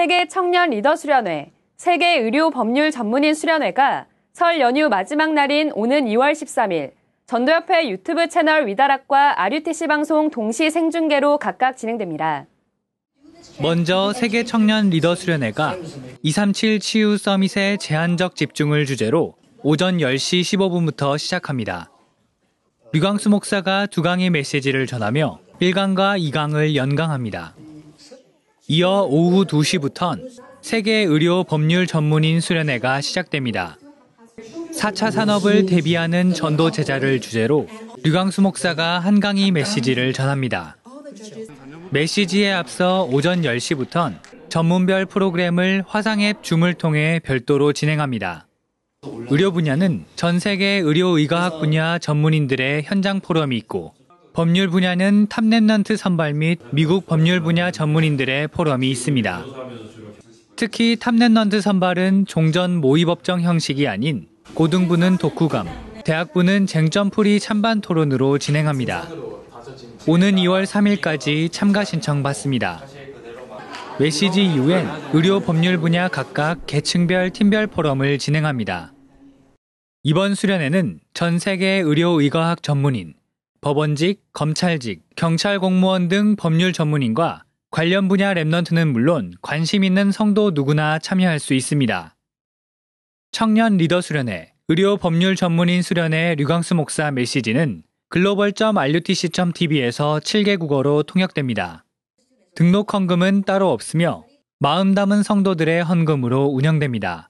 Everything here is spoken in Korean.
세계 청년 리더 수련회, 세계 의료 법률 전문인 수련회가 설 연휴 마지막 날인 오는 2월 13일 전도협회 유튜브 채널 위다락과 RUTC 방송 동시 생중계로 각각 진행됩니다. 먼저 세계 청년 리더 수련회가 237 치유 서밋의 제한적 집중을 주제로 오전 10시 15분부터 시작합니다. 류광수 목사가 두 강의 메시지를 전하며 1강과 2강을 연강합니다. 이어 오후 2시부턴 세계 의료 법률 전문인 수련회가 시작됩니다. 4차 산업을 대비하는 전도 제자를 주제로 류광수 목사가 한 강의 메시지를 전합니다. 메시지에 앞서 오전 10시부턴 전문별 프로그램을 화상앱 줌을 통해 별도로 진행합니다. 의료 분야는 전 세계 의료의과학 분야 전문인들의 현장 포럼이 있고 법률 분야는 Top Remnant 선발 및 미국 법률 분야 전문인들의 포럼이 있습니다. 특히 Top Remnant 선발은 종전 모의법정 형식이 아닌 고등부는 독후감, 대학부는 쟁점풀이 찬반 토론으로 진행합니다. 오는 2월 3일까지 참가 신청 받습니다. 메시지 이후엔 의료 법률 분야 각각 계층별 팀별 포럼을 진행합니다. 이번 수련회는 전 세계 의료의과학 전문인, 법원직, 검찰직, 경찰 공무원 등 법률 전문인과 관련 분야 랩넌트는 물론 관심 있는 성도 누구나 참여할 수 있습니다. 청년 리더 수련회, 의료 법률 전문인 수련회 류광수 목사 메시지는 글로벌.rutc.tv에서 7개 국어로 통역됩니다. 등록 헌금은 따로 없으며 마음 담은 성도들의 헌금으로 운영됩니다.